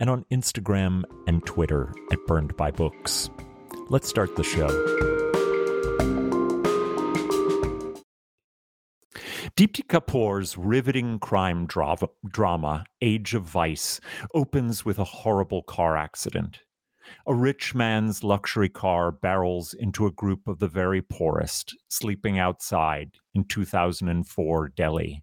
and on Instagram and Twitter at Burned by Books. Let's start the show. Deepti Kapoor's riveting crime dra- drama, Age of Vice, opens with a horrible car accident. A rich man's luxury car barrels into a group of the very poorest, sleeping outside in 2004 Delhi.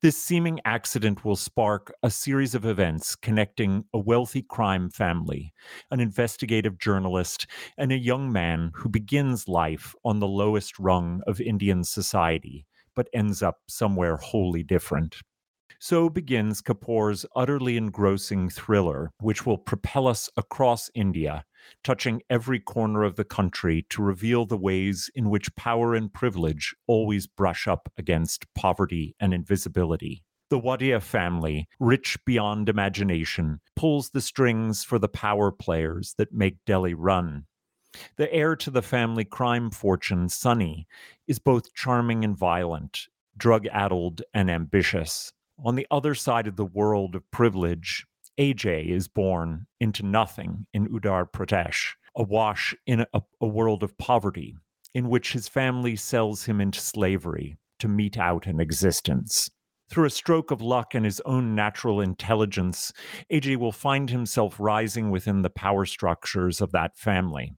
This seeming accident will spark a series of events connecting a wealthy crime family, an investigative journalist, and a young man who begins life on the lowest rung of Indian society, but ends up somewhere wholly different. So begins Kapoor's utterly engrossing thriller, which will propel us across India, touching every corner of the country to reveal the ways in which power and privilege always brush up against poverty and invisibility. The Wadia family, rich beyond imagination, pulls the strings for the power players that make Delhi run. The heir to the family crime fortune, Sunny, is both charming and violent, drug addled and ambitious. On the other side of the world of privilege, Ajay is born into nothing in Uttar Pradesh, awash in a, a world of poverty, in which his family sells him into slavery to mete out an existence. Through a stroke of luck and his own natural intelligence, Ajay will find himself rising within the power structures of that family.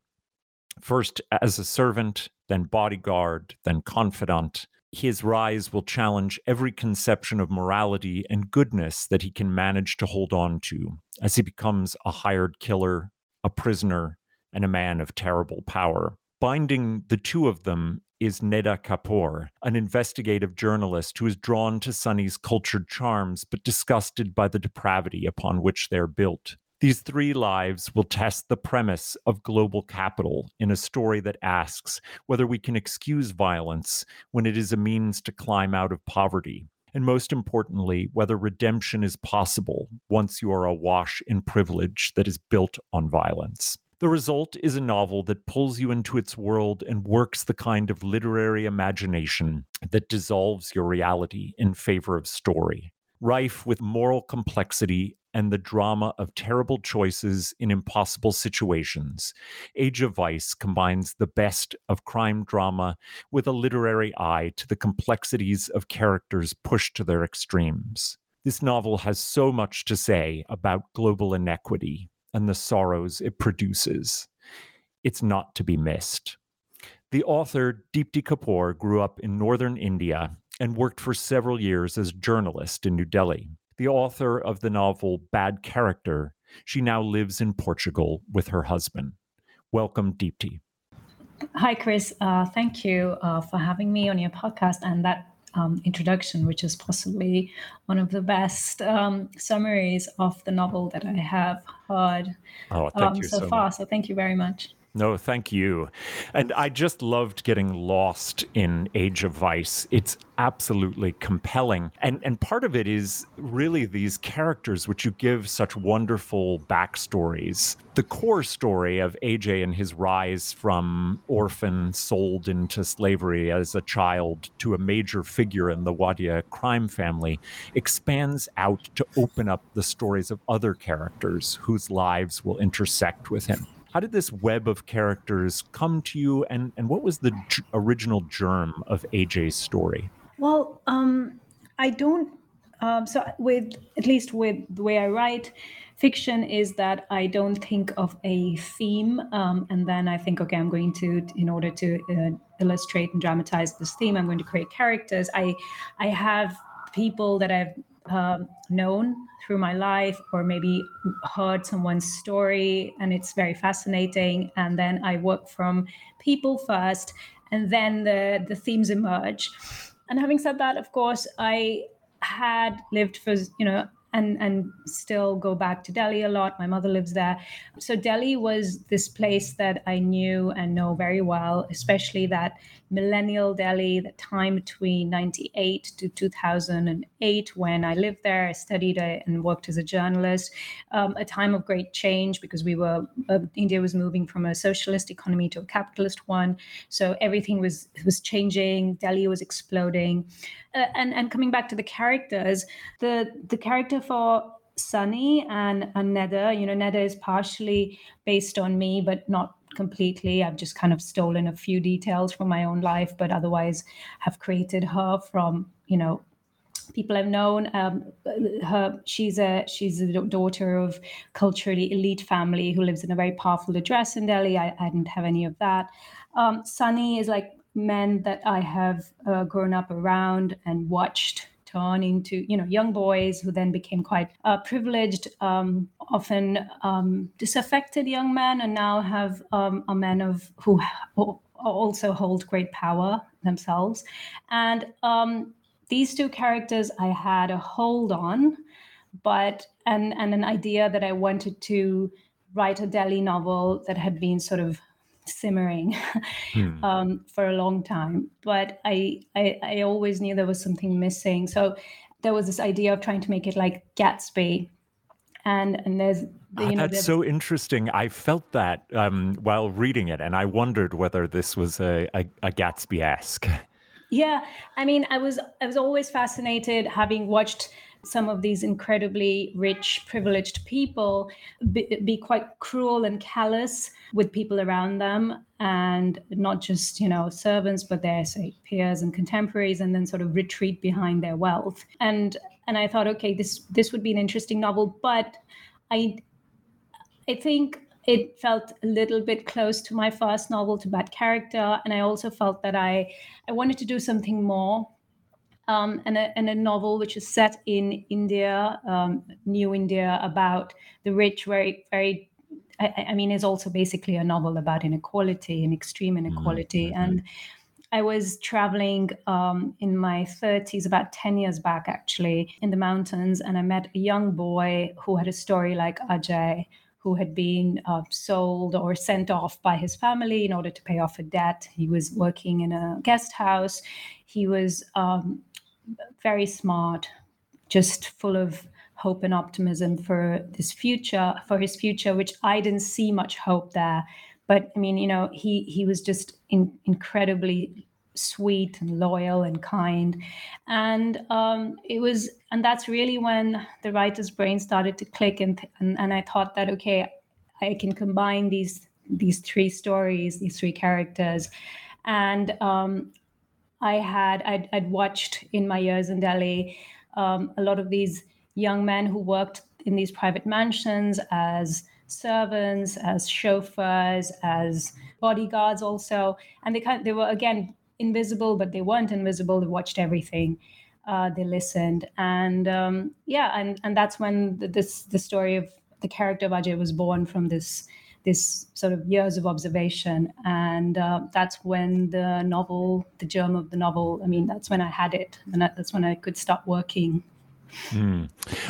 First as a servant, then bodyguard, then confidant, his rise will challenge every conception of morality and goodness that he can manage to hold on to as he becomes a hired killer, a prisoner, and a man of terrible power. Binding the two of them is Neda Kapur, an investigative journalist who is drawn to Sunny's cultured charms but disgusted by the depravity upon which they're built. These three lives will test the premise of global capital in a story that asks whether we can excuse violence when it is a means to climb out of poverty. And most importantly, whether redemption is possible once you are awash in privilege that is built on violence. The result is a novel that pulls you into its world and works the kind of literary imagination that dissolves your reality in favor of story. Rife with moral complexity and the drama of terrible choices in impossible situations. Age of Vice combines the best of crime drama with a literary eye to the complexities of characters pushed to their extremes. This novel has so much to say about global inequity and the sorrows it produces. It's not to be missed. The author, Deepti Kapoor, grew up in northern India and worked for several years as a journalist in New Delhi the author of the novel Bad Character, She now lives in Portugal with her husband. Welcome, Deepti. Hi, Chris. Uh, thank you uh, for having me on your podcast and that um, introduction, which is possibly one of the best um, summaries of the novel that I have heard oh, um, so, so, far. Much. So, thank you very much. No, thank you. And I just loved getting lost in Age of Vice. It's absolutely compelling. And and part of it is really these characters which you give such wonderful backstories. The core story of Ajay and his rise from orphan sold into slavery as a child to a major figure in the Wadia crime family expands out to open up the stories of other characters whose lives will intersect with him how did this web of characters come to you and, and what was the g- original germ of ajay's story? Well um, i don't um, so with at least with the way i write fiction is that i don't think of a theme um, and then i think okay i'm going to in order to uh, illustrate and dramatize this theme i'm going to create characters. I i have people that i've um, known through my life or maybe heard someone's story and it's very fascinating. And then i work from people first and then the the themes emerge. And having said that of course i had lived for you know and and still go back to Delhi a lot. My mother lives there, so Delhi was this place that I knew and know very well, especially that millennial Delhi, the time between 98 to 2008 when I lived there. I studied uh, and worked as a journalist, um, a time of great change because we were, uh, India was moving from a socialist economy to a capitalist one. So everything was, was changing, Delhi was exploding. Uh, and, and coming back to the characters, the, the character for Sunny and, and Neda, you know, Neda is partially based on me, but not completely. I've just kind of stolen a few details from my own life, but otherwise have created her from, you know, people I've known. Um, her, she's a she's a daughter of culturally elite family who lives in a very powerful address in Delhi. I, I didn't have any of that. Um, Sunny is like men that I have uh, grown up around and watched turn into you know young boys who then became quite uh, privileged, um, often um, disaffected young men, and now have um, a men of who also hold great power themselves. And um, these two characters, I had a hold on, but and and an idea that I wanted to write a Delhi novel that had been sort of simmering hmm. um, for a long time. But I, I, I always knew there was something missing. So there was this idea of trying to make it like Gatsby, and and there's you oh, know, that's so interesting. I felt that um, while reading it, and I wondered whether this was a, a, a Gatsby esque. Yeah, I mean, I was I was always fascinated having watched some of these incredibly rich, privileged people be, be, quite cruel and callous with people around them, and not just you know servants, but their say peers and contemporaries, and then sort of retreat behind their wealth. And and I thought, okay, this this would be an interesting novel, but I I think it felt a little bit close to my first novel to bad character. And i also felt that i i wanted to do something more um, and, a, and, a, novel which is set in India, um, New India, about the rich, very, very. I, I, mean, is also basically a novel about inequality and extreme inequality. Mm-hmm. And I was traveling um, in my 30s, about 10 years back, actually, in the mountains, and I met a young boy who had a story like Ajay, who had been uh, sold or sent off by his family in order to pay off a debt. He was working in a guest house. He was um, very smart, just full of hope and optimism for this future, for his future, which I didn't see much hope there. But I mean, you know, he he was just in, incredibly sweet and loyal and kind, and um, it was, and that's really when the writer's brain started to click, and and, and I thought that okay, I can combine these these three stories, these three characters, and um, I had I'd, I'd, watched in my years in Delhi um, a lot of these young men who worked in these private mansions as servants, as chauffeurs, as bodyguards, also, and they kind of, they were again invisible, but they weren't invisible. They watched everything. Uh, they listened, and um, yeah, and and that's when the, this the story of the character of Ajay was born from this this sort of years of observation. And uh, that's when the novel, the germ of the novel, I mean, that's when I had it. And that's when I could start working Mm.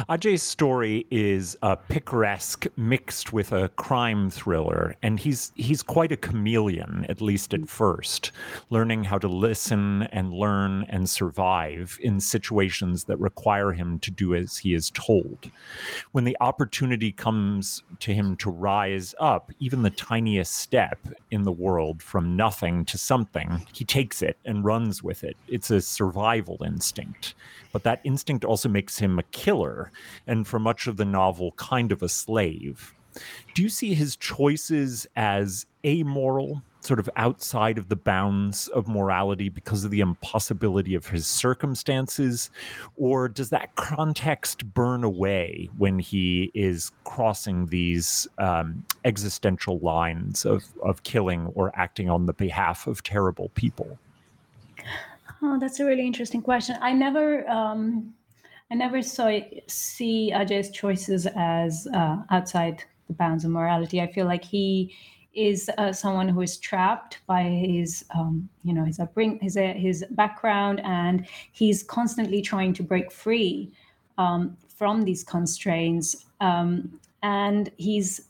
Ajay's story is a picaresque mixed with a crime thriller, and he's he's quite a chameleon, at least at first, learning how to listen and learn and survive in situations that require him to do as he is told. When the opportunity comes to him to rise up, even the tiniest step in the world from nothing to something, he takes it and runs with it. It's a survival instinct but that instinct also makes him a killer, and for much of the novel, kind of a slave. Do you see his choices as amoral, sort of outside of the bounds of morality because of the impossibility of his circumstances? Or does that context burn away when he is crossing these um, existential lines of, of killing or acting on the behalf of terrible people? Oh, that's a really interesting question. I never, um, I never saw see Ajay's choices as uh, outside the bounds of morality. I feel like he is uh, someone who is trapped by his, um, you know, his upbringing, his uh, his background, and he's constantly trying to break free um, from these constraints. Um, and he's,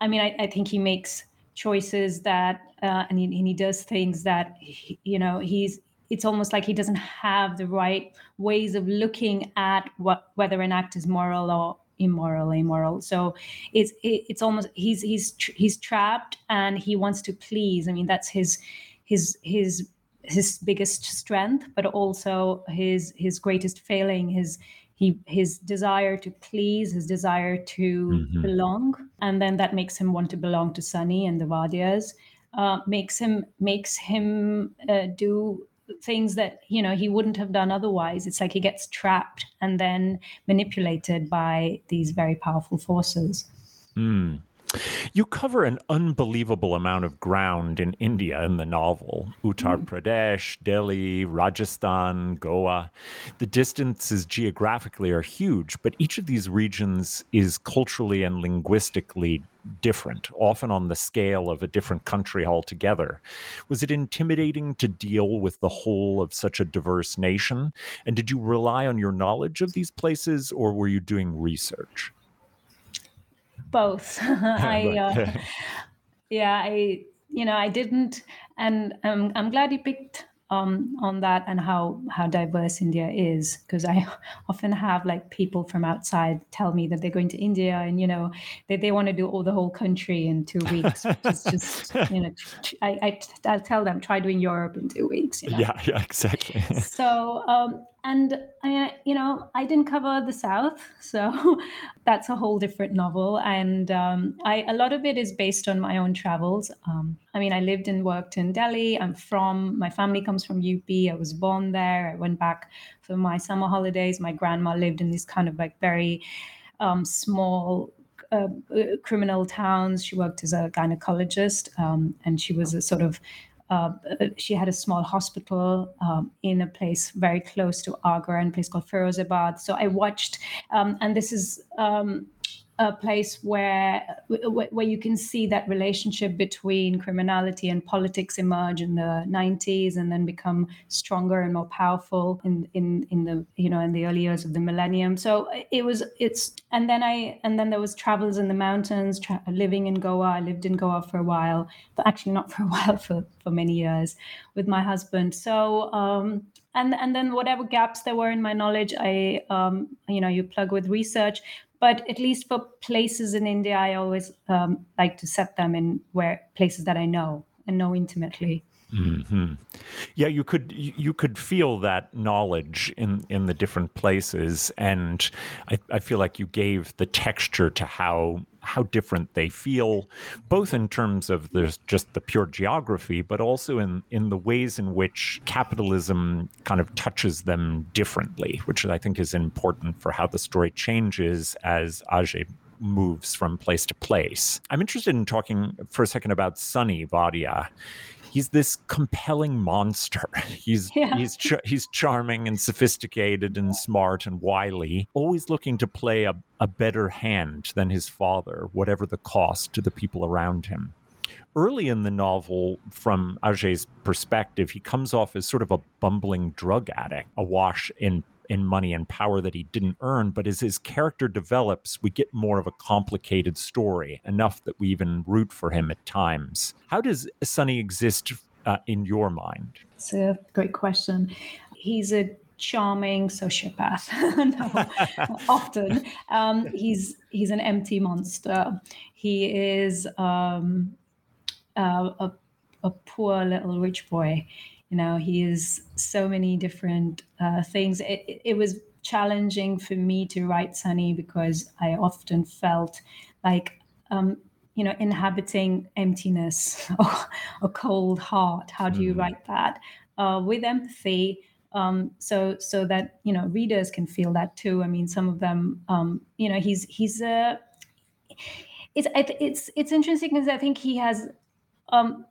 I mean, I, I, think he makes choices that, uh, and, he, and he does things that, you know, he's it's almost like he doesn't have the right ways of looking at what whether an act is moral or immoral immoral. So it's it's almost he's he's he's trapped and he wants to please. I mean that's his his his his biggest strength but also his his greatest failing his he his desire to please his desire to mm-hmm. belong. And then that makes him want to belong to sunny and the wadias. Uh, makes him makes him uh, do things that you know he wouldn't have done otherwise it's like he gets trapped and then manipulated by these very powerful forces mm. You cover an unbelievable amount of ground in India in the novel Uttar mm. Pradesh, Delhi, Rajasthan, Goa. The distances geographically are huge, but each of these regions is culturally and linguistically different, often on the scale of a different country altogether. Was it intimidating to deal with the whole of such a diverse nation? And did you rely on your knowledge of these places or were you doing research? Both. I, uh, yeah, I, you know, I didn't, and um, I'm glad you picked um, on that and how how diverse India is because I often have like people from outside tell me that they're going to India and you know that they want to do all the whole country in two weeks. It's just you know I, I will tell them try doing Europe in two weeks. You know? Yeah, yeah, exactly. so um, and I, you know, I didn't cover the South, so that's a whole different novel. And um, I, a lot of it is based on my own travels. Um, I mean, I lived and worked in Delhi. I'm from, my family comes from UP. I was born there. I went back for my summer holidays. My grandma lived in these kind of like very um, small uh, uh criminal towns. She worked as a gynecologist, um, and she was a sort of uh, she had a small hospital um, in a place very close to Agra, in a place called Firozabad. So I watched, um, and this is um, a place where where you can see that relationship between criminality and politics emerge in the 90s and then become stronger and more powerful in in in the you know in the early years of the millennium. So it was it's and then i and then there was travels in the mountains tra- living in goa. I lived in goa for a while but actually not for a while for for many years with my husband. So um and and then whatever gaps there were in my knowledge i um, you know you plug with research but at least for places in India, I always um, like to set them in where places that I know and know intimately. Mm-hmm. Yeah, you could you could feel that knowledge in in the different places, and I, I feel like you gave the texture to how how different they feel, both in terms of there's just the pure geography, but also in in the ways in which capitalism kind of touches them differently, which I think is important for how the story changes as Ajay moves from place to place. I'm interested in talking for a second about Sunny Wadia he's this compelling monster. He's yeah. he's ch- he's charming and sophisticated and smart and wily, always looking to play a, a better hand than his father, whatever the cost to the people around him early in the novel, from Ajay's perspective, he comes off as sort of a bumbling drug addict, awash in in money and power that he didn't earn. But as his character develops, we get more of a complicated story, enough that we even root for him at times. How does Sunny exist uh, in your mind? It's a great question. He's a charming sociopath. no, often um, he's he's an empty monster. He is um, uh, a, a poor little rich boy. You know, he is so many different uh, things. It, it, was challenging for me to write Sunny because I often felt like, um, you know, inhabiting emptiness or a cold heart. How do you mm. write that uh, with empathy? Um, so so that you know readers can feel that too. I mean, some of them, um, you know, he's he's a. It's it's it's interesting because I think he has um,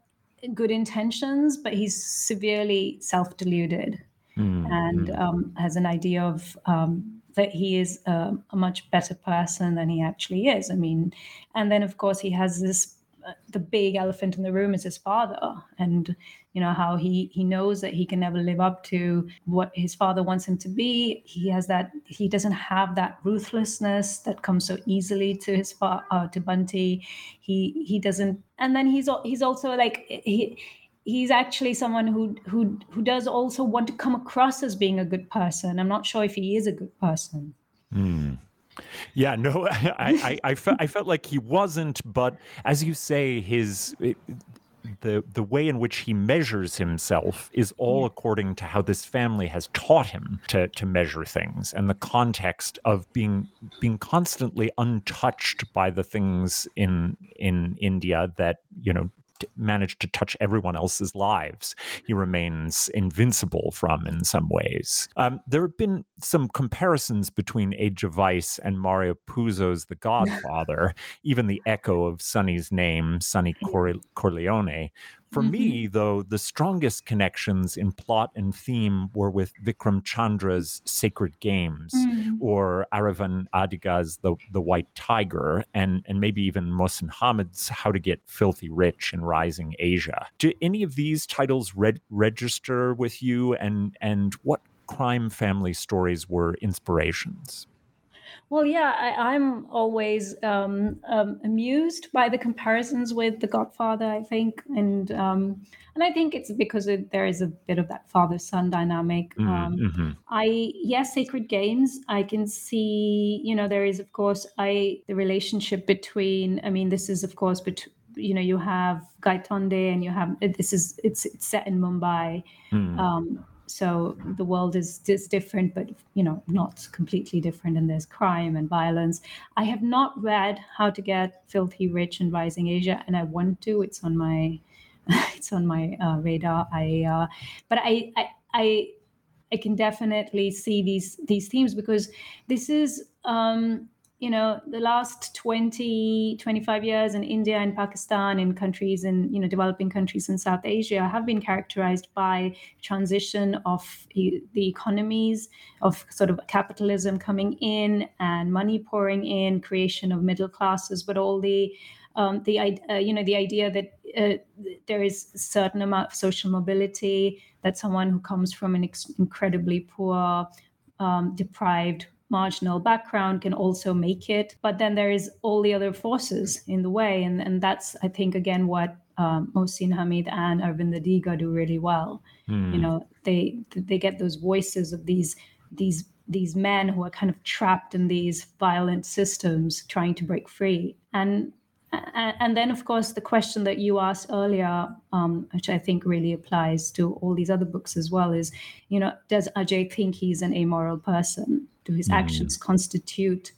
good intentions, but he's severely self deluded mm, and mm. Um, has an idea of um, that he is a, a, much better person than he actually is. I mean, and then of course he has this uh, the big elephant in the room is his father, and you know how he he knows that he can never live up to what his father wants him to be he has that he doesn't have that ruthlessness that comes so easily to his father uh, to bunty he he doesn't and then he's he's also like he he's actually someone who who who does also want to come across as being a good person i'm not sure if he is a good person hmm. Yeah, no, I, I, I, felt, I felt like he wasn't, but as you say, his the the way in which he measures himself is all according to how this family has taught him to to measure things and the context of being being constantly untouched by the things in in India that you know managed to touch everyone else's lives, he remains invincible from in some ways. Um, there have been some comparisons between Age of Vice and Mario Puzo's The Godfather, even the echo of Sonny's name, Sonny Corleone, for mm-hmm. me, though, the strongest connections in plot and theme were with Vikram Chandra's Sacred Games mm-hmm. or Aravind Adiga's The, the White Tiger, and, and maybe even Mohsin Hamid's How to Get Filthy Rich in Rising Asia. Do any of these titles re- register with you, and, and what crime family stories were inspirations? Well, yeah, I, am always um, um, amused by the comparisons with The Godfather. I think, and um, and I think it's because it, there is a bit of that father-son dynamic. Mm, um, mm-hmm. I yes, Sacred Games. I can see. You know, there is of course I the relationship between. I mean, this is of course between you know you have Gaitonde and you have this is it's it's set in Mumbai. Mm. So the world is is different but you know not completely different and there's crime and violence. I have not read how to get filthy rich in rising asia and i want to. It's on my it's on my uh, radar. I uh, but I, I i i can definitely see these these themes because this is um you know the last 20 25 years in india and pakistan in countries in you know developing countries in south asia have been characterized by transition of the economies of sort of capitalism coming in and money pouring in creation of middle classes but all the um, the uh, you know the idea that uh, there is a certain amount of social mobility that someone who comes from an ex- incredibly poor um, deprived marginal background can also make it. But then there is all the other forces in the way. And, and that's, I think, again, what um, Mohsin Hamid and Aravind Adiga do really well. Mm. You know, they they get those voices of these these these men who are kind of trapped in these violent systems trying to break free. And and then of course the question that you asked earlier um, which i think really applies to all these other books as well is you know does ajay think he's an amoral person do his mm. actions constitute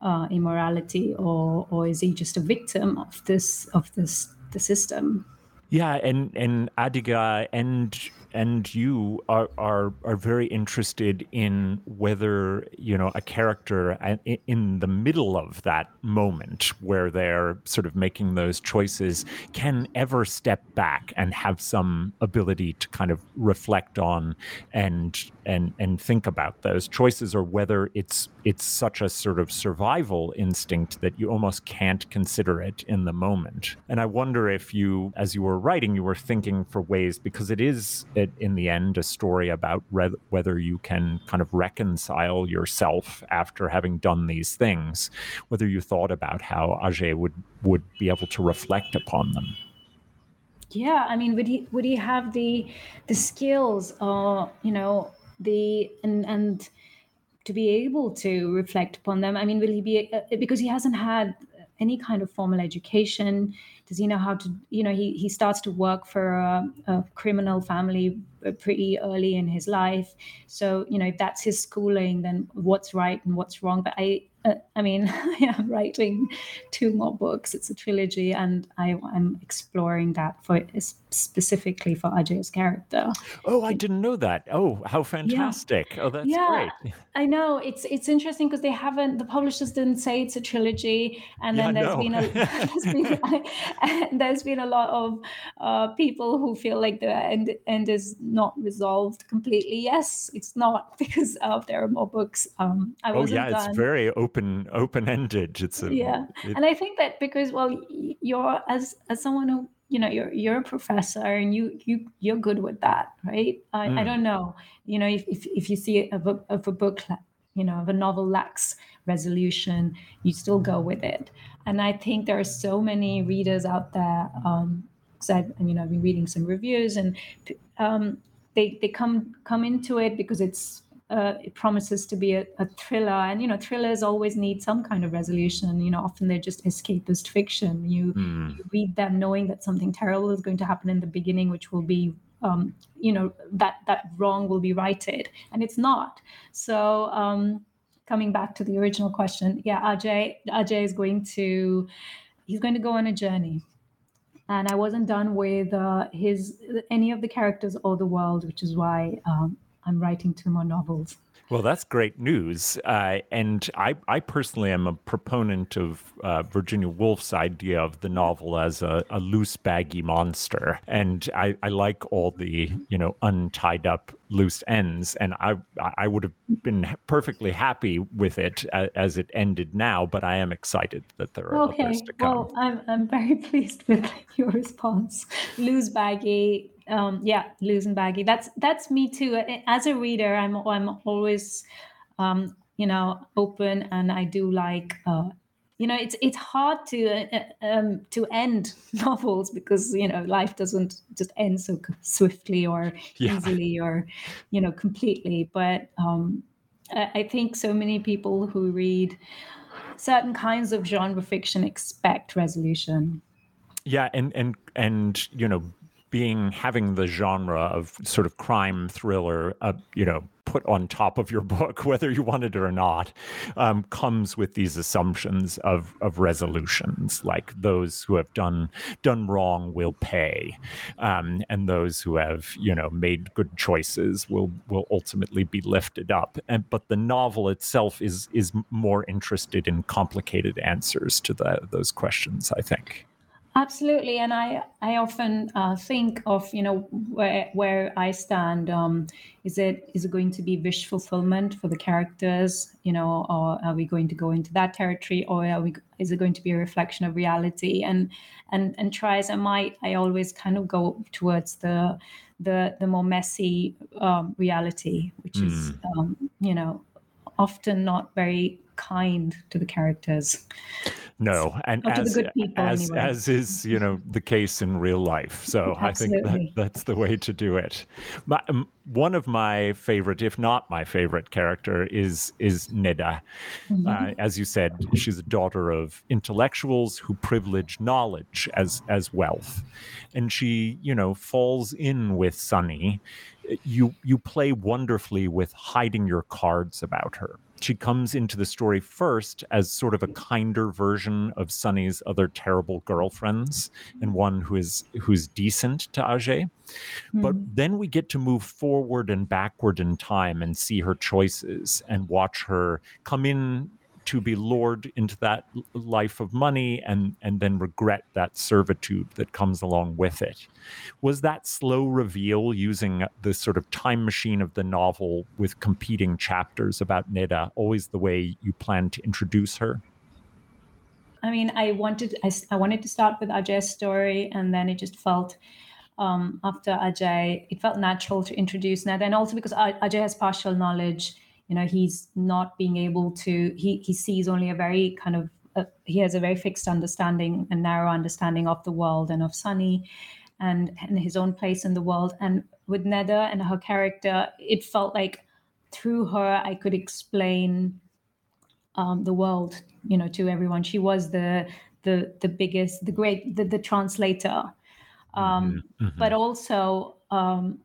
uh, immorality or or is he just a victim of this of this the system yeah and and adiga and and you are, are are very interested in whether you know a character in the middle of that moment where they're sort of making those choices can ever step back and have some ability to kind of reflect on and and and think about those choices or whether it's it's such a sort of survival instinct that you almost can't consider it in the moment. And i wonder if you as you were writing you were thinking for ways because it is it, in the end a story about re- whether you can kind of reconcile yourself after having done these things whether you thought about how Ajay would would be able to reflect upon them. Yeah i mean would he would he have the the skills or you know the and and to be able to reflect upon them? I mean will he be uh, because he hasn't had any kind of formal education? Does he know how to you know he, he starts to work for a, a criminal family uh, pretty early in his life. So you know if that's his schooling then what's right and what's wrong? But i uh, I mean, I am writing two more books. It's a trilogy, and I, am exploring that for specifically for Ajay's character. Oh, I didn't know that. Oh, how fantastic! Yeah. Oh, that's yeah, great. I know it's it's interesting because they haven't. The publishers didn't say it's a trilogy, and then yeah, there's no. been a there's been, there's been a lot of uh, people who feel like the end end is not resolved completely. Yes, it's not because uh, there are more books. Um, I wasn't oh yeah, done. it's very open open open ended. It's a, yeah, it, and I think that because well, you're as as someone who you know you're you're a professor and you you you're good with that, right? I, mm. I don't know, you know, if if, if you see of a book of a book, you know, of a novel lacks resolution, you still go with it. And I think there are so many readers out there. Um, I've you know I've been reading some reviews and um, they they come come into it because it's uh, it promises to be a, a, thriller. And you know thrillers always need some kind of resolution. You know often they're just escapist fiction. You, mm. you read them knowing that something terrible is going to happen in the beginning which will be um, you know that that wrong will be righted. And it's not. So um, coming back to the original question yeah ajay ajay is going to he's going to go on a journey. And i wasn't done with uh, his any of the characters or the world which is why um, I'm writing two more novels. Well, that's great news. Uh, and I, I personally am a proponent of uh, Virginia Woolf's idea of the novel as a, a loose, baggy monster. And I, I like all the, you know, untied up loose ends. And I, I would have been perfectly happy with it as, as it ended now, but I am excited that there are okay. others to come. Well, I'm, I'm very pleased with your response. Loose, baggy, um, yeah, loose and baggy. That's that's me too. As a reader, I'm I'm always, um, you know, open, and I do like. Uh, you know, it's it's hard to uh, um, to end novels because you know life doesn't just end so swiftly or yeah. easily or you know completely. But um, I, I think so many people who read certain kinds of genre fiction expect resolution. Yeah, and and and you know being having the genre of sort of crime thriller, uh, you know, put on top of your book, whether you want it or not, um, comes with these assumptions of of resolutions, like those who have done done wrong will pay, um, and those who have you know made good choices will will ultimately be lifted up. And but the novel itself is is more interested in complicated answers to the, those questions. I think. Absolutely, and I I often uh, think of you know where where I stand. Um, is it is it going to be wish fulfillment for the characters, you know, or are we going to go into that territory, or are we is it going to be a reflection of reality? And and and try as I might, I always kind of go towards the the the more messy um, reality, which mm. is hmm. um, you know often not very kind to the characters. No, and as as, anyway. as is you know the case in real life. So I think that, that's the way to do it. My, um, one of my favorite, if not my favorite character, is is Neda. Mm-hmm. Uh, as you said, she's a daughter of intellectuals who privilege knowledge as as wealth, and she you know falls in with Sunny. You you play wonderfully with hiding your cards about her she comes into the story first as sort of a kinder version of Sunny's other terrible girlfriends and one who is who's decent to Ajay. Mm. But hmm. then we get to move forward and backward in time and see her choices and watch her come in to be lured into that life of money and and then regret that servitude that comes along with it. Was that slow reveal using the sort of time machine of the novel with competing chapters about Neda always the way you plan to introduce her? I mean I wanted I, I wanted to start with Ajay's story and then it just felt um, after Ajay it felt natural to introduce Neda. And also because Ajay has partial knowledge you know he's not being able to he he sees only a very kind of uh, he has a very fixed understanding and narrow understanding of the world and of Sunny and and his own place in the world and with Neda and her character it felt like through her I could explain um, the world you know to everyone she was the the the biggest the great the, the translator um, mm-hmm. mm-hmm. but also um,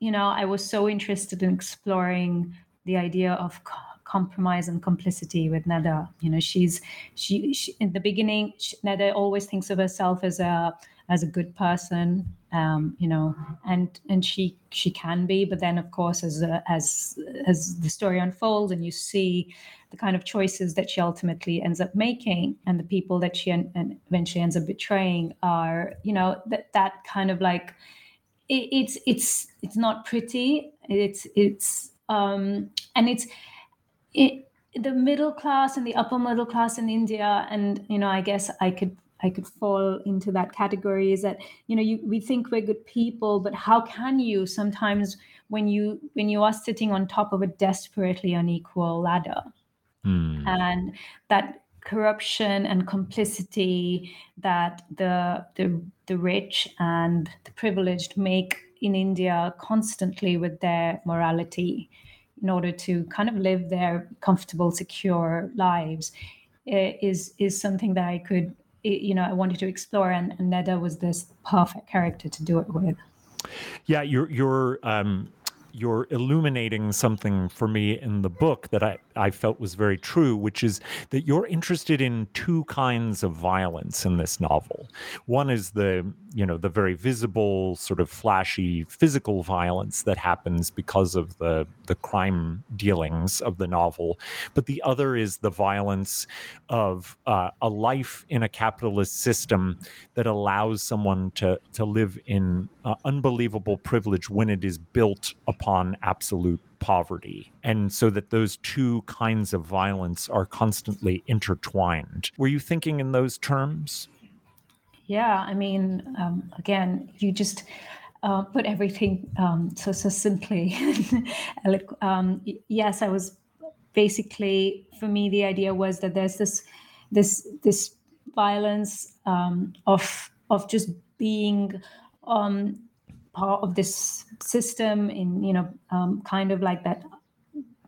you know I was so interested in exploring the idea of co- compromise and complicity with Neda. You know, she's she, she in the beginning. She, Neda always thinks of herself as a as a good person, um, you know, and and she she can be, but then of course as a, as as the story unfolds and you see the kind of choices that she ultimately ends up making and the people that she en- and eventually ends up betraying are, you know, that that kind of like it, it's it's it's not pretty. It's it's um, and it's it, the middle class and the upper middle class in India, and you know, I guess I could I could fall into that category. Is that you know, you, we think we're good people, but how can you sometimes when you when you are sitting on top of a desperately unequal ladder, mm. and that corruption and complicity that the the the rich and the privileged make in India constantly with their morality in order to kind of live their comfortable, secure lives eh, is is something that I could eh, you know I wanted to explore and, and Neda was this perfect character to do it with. Yeah, you're you're um you're illuminating something for me in the book that I, I felt was very true, which is that you're interested in two kinds of violence in this novel. One is the, you know, the very visible, sort of flashy physical violence that happens because of the the crime dealings of the novel, but the other is the violence of uh, a life in a capitalist system that allows someone to to live in uh, unbelievable privilege when it is built upon absolute poverty. And so that those two kinds of violence are constantly intertwined. Were you thinking in those terms? Yeah, I mean, um, again, you just uh, put everything um, so succinctly. um, yes, I was basically for me the idea was that there's this this this violence um, of of just being um, part of this system in you know um, kind of like that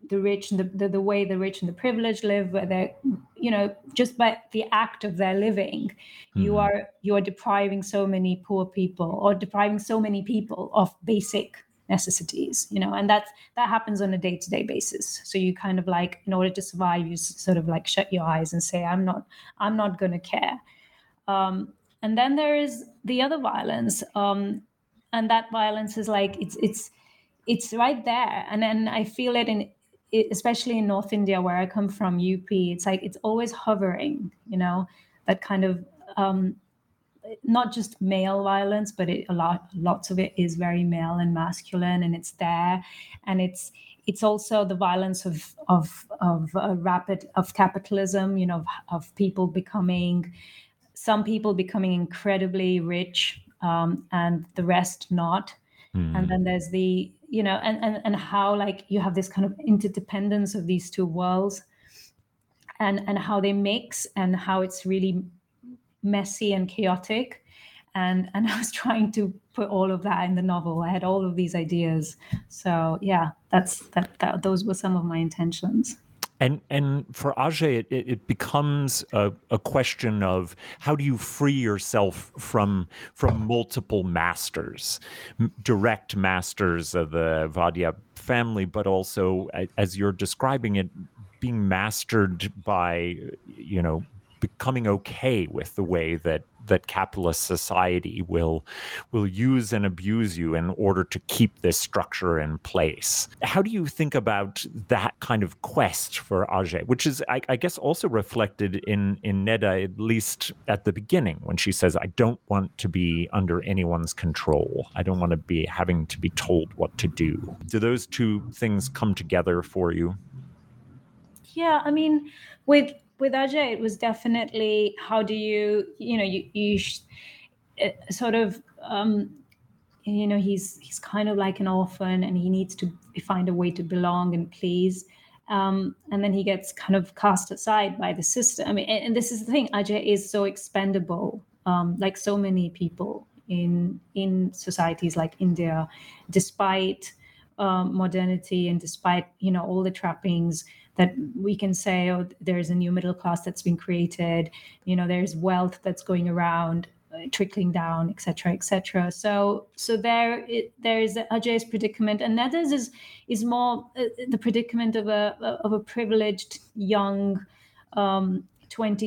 the rich and the, the, the, way the rich and the privileged live where they're you know just by the act of their living mm-hmm. you are you are depriving so many poor people or depriving so many people of basic necessities you know and that that happens on a day-to-day basis so you kind of like in order to survive you sort of like shut your eyes and say i'm not i'm not going to care um, and then there is the other violence um, and that violence is like it's it's it's right there. And then i feel it in especially in north india where i come from up it's like it's always hovering you know that kind of um, not just male violence but it, a lot lots of it is very male and masculine and it's there. And it's it's also the violence of of of a rapid of capitalism you know of, of people becoming some people becoming incredibly rich um, and the rest not mm. and hmm. then there's the you know and, and and how like you have this kind of interdependence of these two worlds and and how they mix and how it's really messy and chaotic and and i was trying to put all of that in the novel i had all of these ideas so yeah that's that, that those were some of my intentions and and for Ajay, it, it becomes a, a, question of how do you free yourself from from multiple masters, direct masters of the Wadia family, but also as you're describing it, being mastered by you know becoming okay with the way that that capitalist society will will use and abuse you in order to keep this structure in place. How do you think about that kind of quest for Ajay, which is, I, I guess, also reflected in in Neda, at least at the beginning, when she says, "I don't want to be under anyone's control. I don't want to be having to be told what to do." Do those two things come together for you? Yeah, I mean, with with Ajay, it was definitely how do you, you know, you, you sh- uh, sort of, um, you know, he's he's kind of like an orphan, and he needs to find a way to belong and please. Um, and then he gets kind of cast aside by the system. I mean, and, and this is the thing: Ajay is so expendable, um, like so many people in in societies like India, despite um, modernity and despite you know all the trappings that we can say, oh, there's a new middle class that's been created, you know, there's wealth that's going around, uh, trickling down, et cetera, et cetera. So, so there, it, there is Ajay's predicament, and that is is, is more uh, the predicament of a of a privileged young um,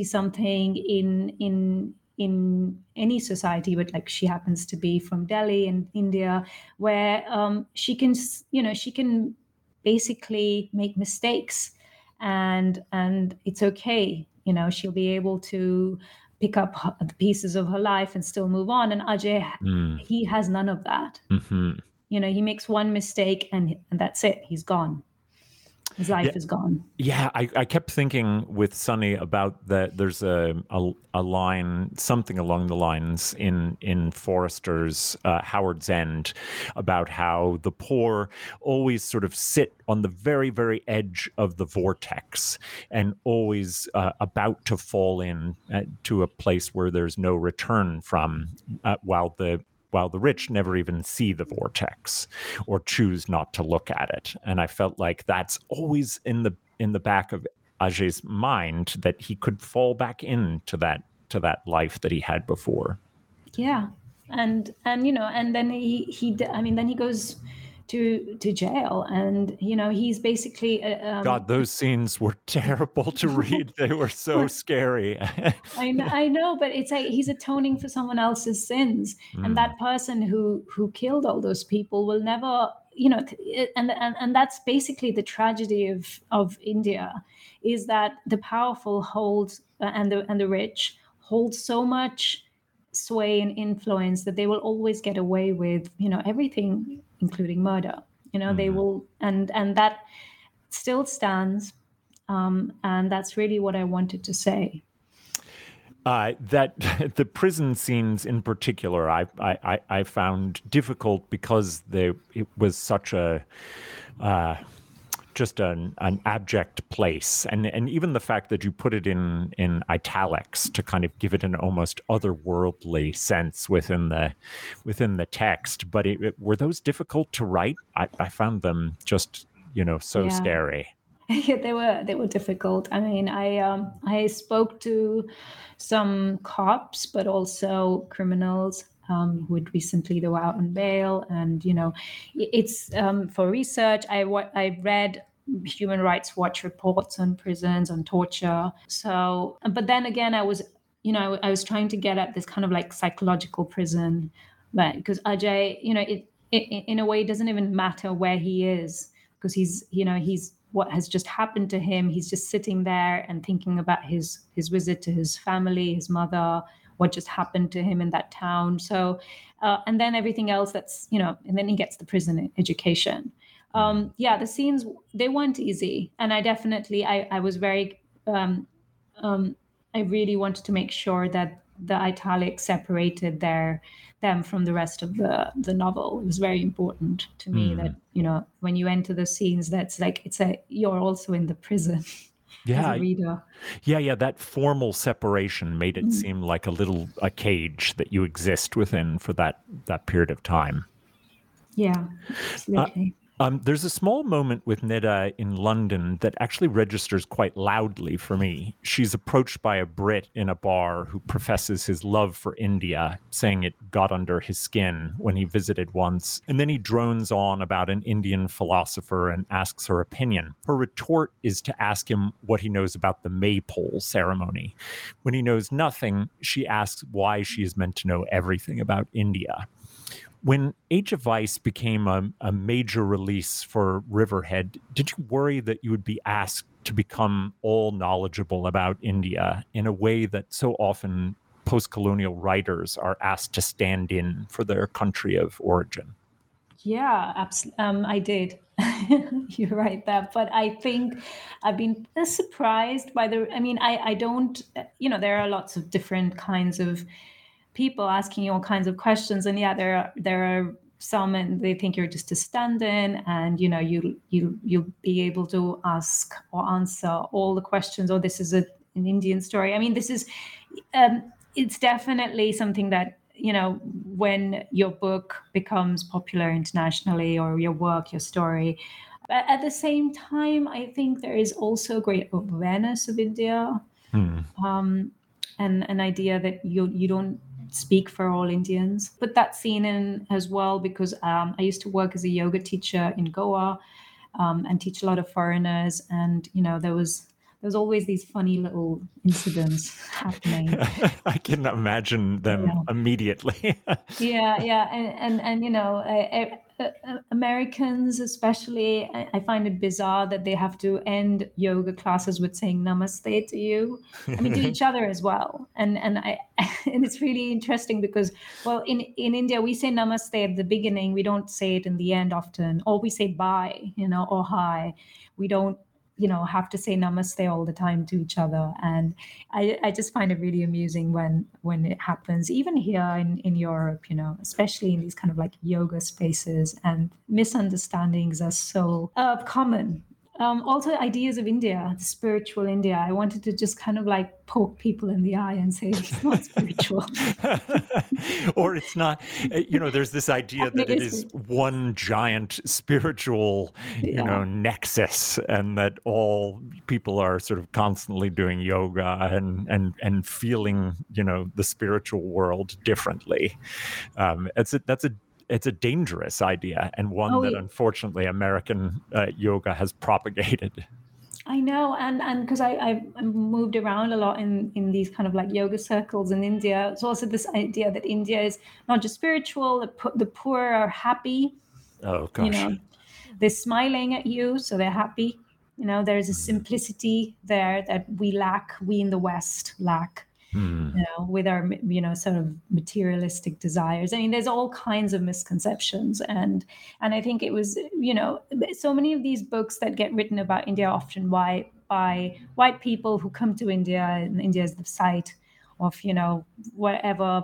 something in in in any society, but like she happens to be from Delhi in India, where um, she can, you know, she can basically make mistakes and and it's okay you know she'll be able to pick up the pieces of her life and still move on and ajay mm. he has none of that mm-hmm. you know he makes one mistake and, and that's it he's gone his life yeah, is gone. Yeah, I, I kept thinking with Sunny about that. There's a, a, a line, something along the lines in in Forster's uh, Howards End, about how the poor always sort of sit on the very very edge of the vortex and always uh, about to fall in uh, to a place where there's no return from, uh, while the while the rich never even see the vortex or choose not to look at it. And I felt like that's always in the in the back of Ajay's mind that he could fall back into that to that life that he had before. Yeah. And and you know, and then he he I mean then he goes to to jail. And you know he's basically uh, um, god those scenes were terrible to read. They were so scary. I, know, I know but it's like he's atoning for someone else's sins. Mm. and that person who who killed all those people will never you know and, and and that's basically the tragedy of of india is that the powerful hold uh, and the and the rich hold so much sway and influence that they will always get away with you know everything including murder you know mm-hmm. they will and and that still stands um, and that's really what i wanted to say uh, that the prison scenes in particular I, I i found difficult because they it was such a uh, just an, an abject place. And and even the fact that you put it in in italics to kind of give it an almost otherworldly sense within the within the text. But it, it, were those difficult to write? I, I found them just you know so yeah. scary. Yeah they were they were difficult. I mean i um i spoke to some cops but also criminals um, who had recently were out on bail. And you know it's um, for research i i read Human Rights Watch reports on prisons, on torture. So, but then again, I was, you know, I, was trying to get at this kind of like psychological prison, but because Ajay, you know, it, it in a way it doesn't even matter where he is because he's, you know, he's what has just happened to him. He's just sitting there and thinking about his his visit to his family, his mother, what just happened to him in that town. So, uh, and then everything else that's, you know, and then he gets the prison education um, yeah, the scenes they weren't easy, and I definitely I I was very um, um, I really wanted to make sure that the italics separated their them from the rest of the the novel. It was very important to me mm. that you know when you enter the scenes, that's like it's a you're also in the prison. Yeah, reader. yeah, yeah. That formal separation made it mm. seem like a little a cage that you exist within for that that period of time. Yeah, absolutely. Uh, Um, there's a small moment with Neda in London that actually registers quite loudly for me. She's approached by a Brit in a bar who professes his love for India, saying it got under his skin when he visited once. And then he drones on about an Indian philosopher and asks her opinion. Her retort is to ask him what he knows about the maypole ceremony. When he knows nothing, she asks why she is meant to know everything about India when Age of Vice became a, a, major release for Riverhead, did you worry that you would be asked to become all knowledgeable about India in a way that so often post colonial writers are asked to stand in for their country of origin? Yeah, absolutely. Um, I did. You're right there. But I think I've been surprised by the, I mean, I, I don't, you know, there are lots of different kinds of people asking you all kinds of questions and yeah there are there are some and they think you're just a stand-in and you know you you you'll be able to ask or answer all the questions or this is a, an indian story i mean this is um, it's definitely something that you know when your book becomes popular internationally or your work your story but at the same time i think there is also great awareness of india hmm. um, and an idea that you you don't speak for all Indians. Put that scene in as well because um, I used to work as a yoga teacher in Goa um, and teach a lot of foreigners, and you know there was there's always these funny little incidents happening. I can imagine them yeah. immediately. yeah, yeah, and and, and you know, I, Uh, uh, Americans, especially, I, I, find it bizarre that they have to end yoga classes with saying "namaste" to you. I mean, to each other as well. And and I and it's really interesting because, well, in in India we say "namaste" at the beginning. We don't say it in the end often, or we say "bye," you know, or "hi." We don't you know have to say namaste all the time to each other. And i, I just find it really amusing when when it happens even here in, in europe you know especially in these kind of like yoga spaces and misunderstandings are so uh, common um, also ideas of India, the spiritual India. I wanted to just kind of like poke people in the eye and say it's not spiritual, or it's not. Eh, you know, there's this idea that it is one giant spiritual, you yeah. know, nexus, and that all people are sort of constantly doing yoga and and and feeling, you know, the spiritual world differently. Um, it's a, that's a it's a dangerous idea and one oh, that unfortunately American uh, yoga has propagated. I know, and and because I I've moved around a lot in in these kind of like yoga circles in India. It's also this idea that India is not just spiritual. The, the poor are happy. Oh gosh. You know, they're smiling at you, so they're happy. You know, there's a mm. simplicity there that we lack. We in the West lack mm. you know, with our you know sort of materialistic desires. I mean, there's all kinds of misconceptions, and and I think it was you know so many of these books that get written about India often by by white people who come to India, and India is the site of you know whatever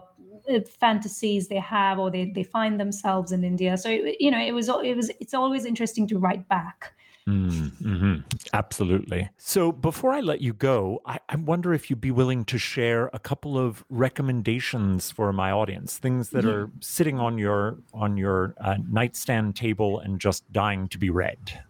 uh, fantasies they have or they, they find themselves in india so it, you know it was it was it's always interesting to write back Mm, hmm Absolutely. So before I let you go, I, I, wonder if you'd be willing to share a couple of recommendations for my audience, things that yeah. are sitting on your on your uh, nightstand table and just dying to be read.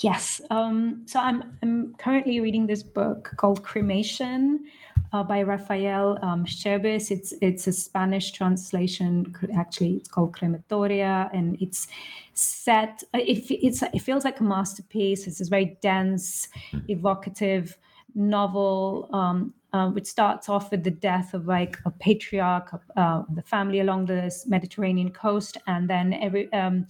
Yes. Um, so I'm I'm currently reading this book called Cremation uh, by Rafael um. It's it's a Spanish translation. Actually, it's called Crematorio, and it's set. It, it's it feels like a masterpiece. It's this very dense, evocative novel. Um, uh, which starts off with the death of like a patriarch, uh, the family along the Mediterranean coast, and then every um,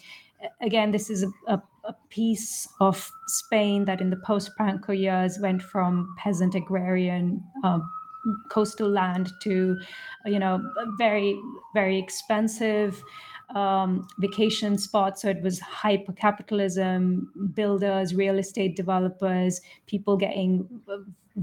again, this is a, a, a, piece of Spain that in the post-Franco years went from peasant agrarian uh, coastal land to you know very very expensive um, vacation spots so it was hyper capitalism builders real estate developers people getting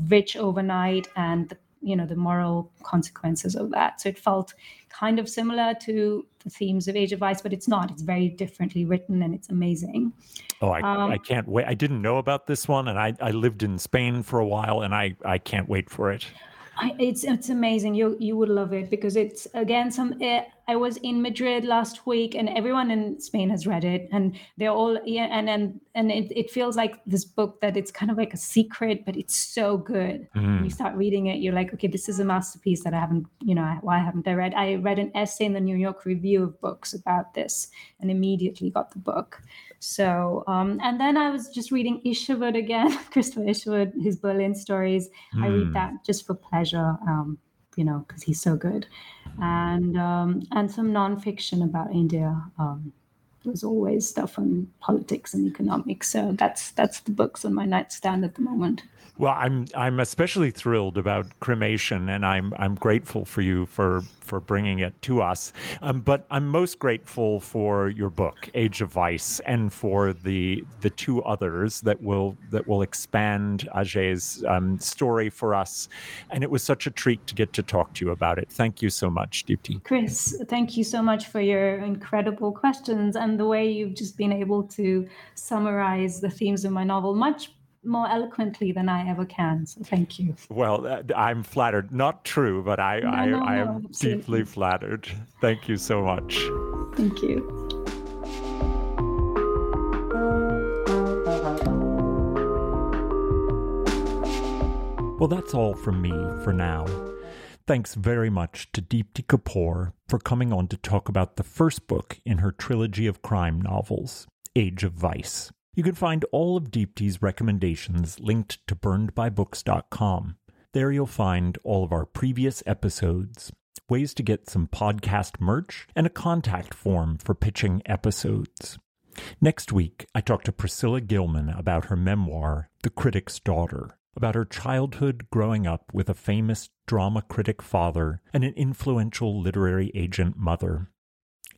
rich overnight and the, you know the moral consequences of that. So it felt kind of similar to the themes of Age of Vice but it's not. It's very differently written and it's amazing. Oh i, um, I can't wait. I didn't know about this one and I, I lived in spain for a while and i i can't wait for it I, it's it's amazing. You you would love it because it's again some. Uh, I was in Madrid last week, and everyone in Spain has read it, and they're all yeah, and and and it, it feels like this book that it's kind of like a secret, but it's so good. Mm. You start reading it, you're like, okay, this is a masterpiece that I haven't, you know, why haven't I read? I read an essay in the New York Review of Books about this, and immediately got the book. So, um, and then I was just reading Isherwood again, Christopher Isherwood, his Berlin stories. Mm. I read hmm. that just for pleasure, um, you know, because he's so good, and um, and some nonfiction about India. Um, there's always stuff on politics and economics. So that's that's the books on my nightstand at the moment. Well, I'm I'm especially thrilled about cremation, and I'm I'm grateful for you for for bringing it to us. Um, but I'm most grateful for your book, Age of Vice, and for the the two others that will that will expand Ajay's um, story for us. And it was such a treat to get to talk to you about it. Thank you so much, Deepti. Chris, thank you so much for your incredible questions and the way you've just been able to summarize the themes of my novel much more eloquently than I ever can. So thank you. Well, uh, I'm flattered. Not true, but I, no, I, no, I am no, deeply flattered. Thank you so much. Thank you. Well, that's all from me for now. Thanks very much to Deepti Kapoor for coming on to talk about the first book in her trilogy of crime novels, Age of Vice. You can find all of Deepti's recommendations linked to burnedbybooks.com. There you'll find all of our previous episodes, ways to get some podcast merch, and a contact form for pitching episodes. Next week, I talk to Priscilla Gilman about her memoir, The Critic's Daughter, about her childhood growing up with a famous drama critic father and an influential literary agent mother.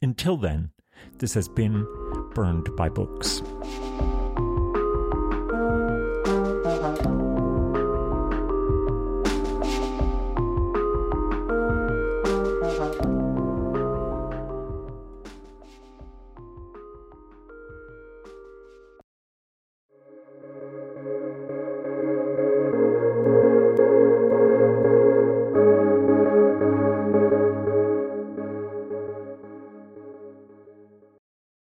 Until then, this has been Burned by Books.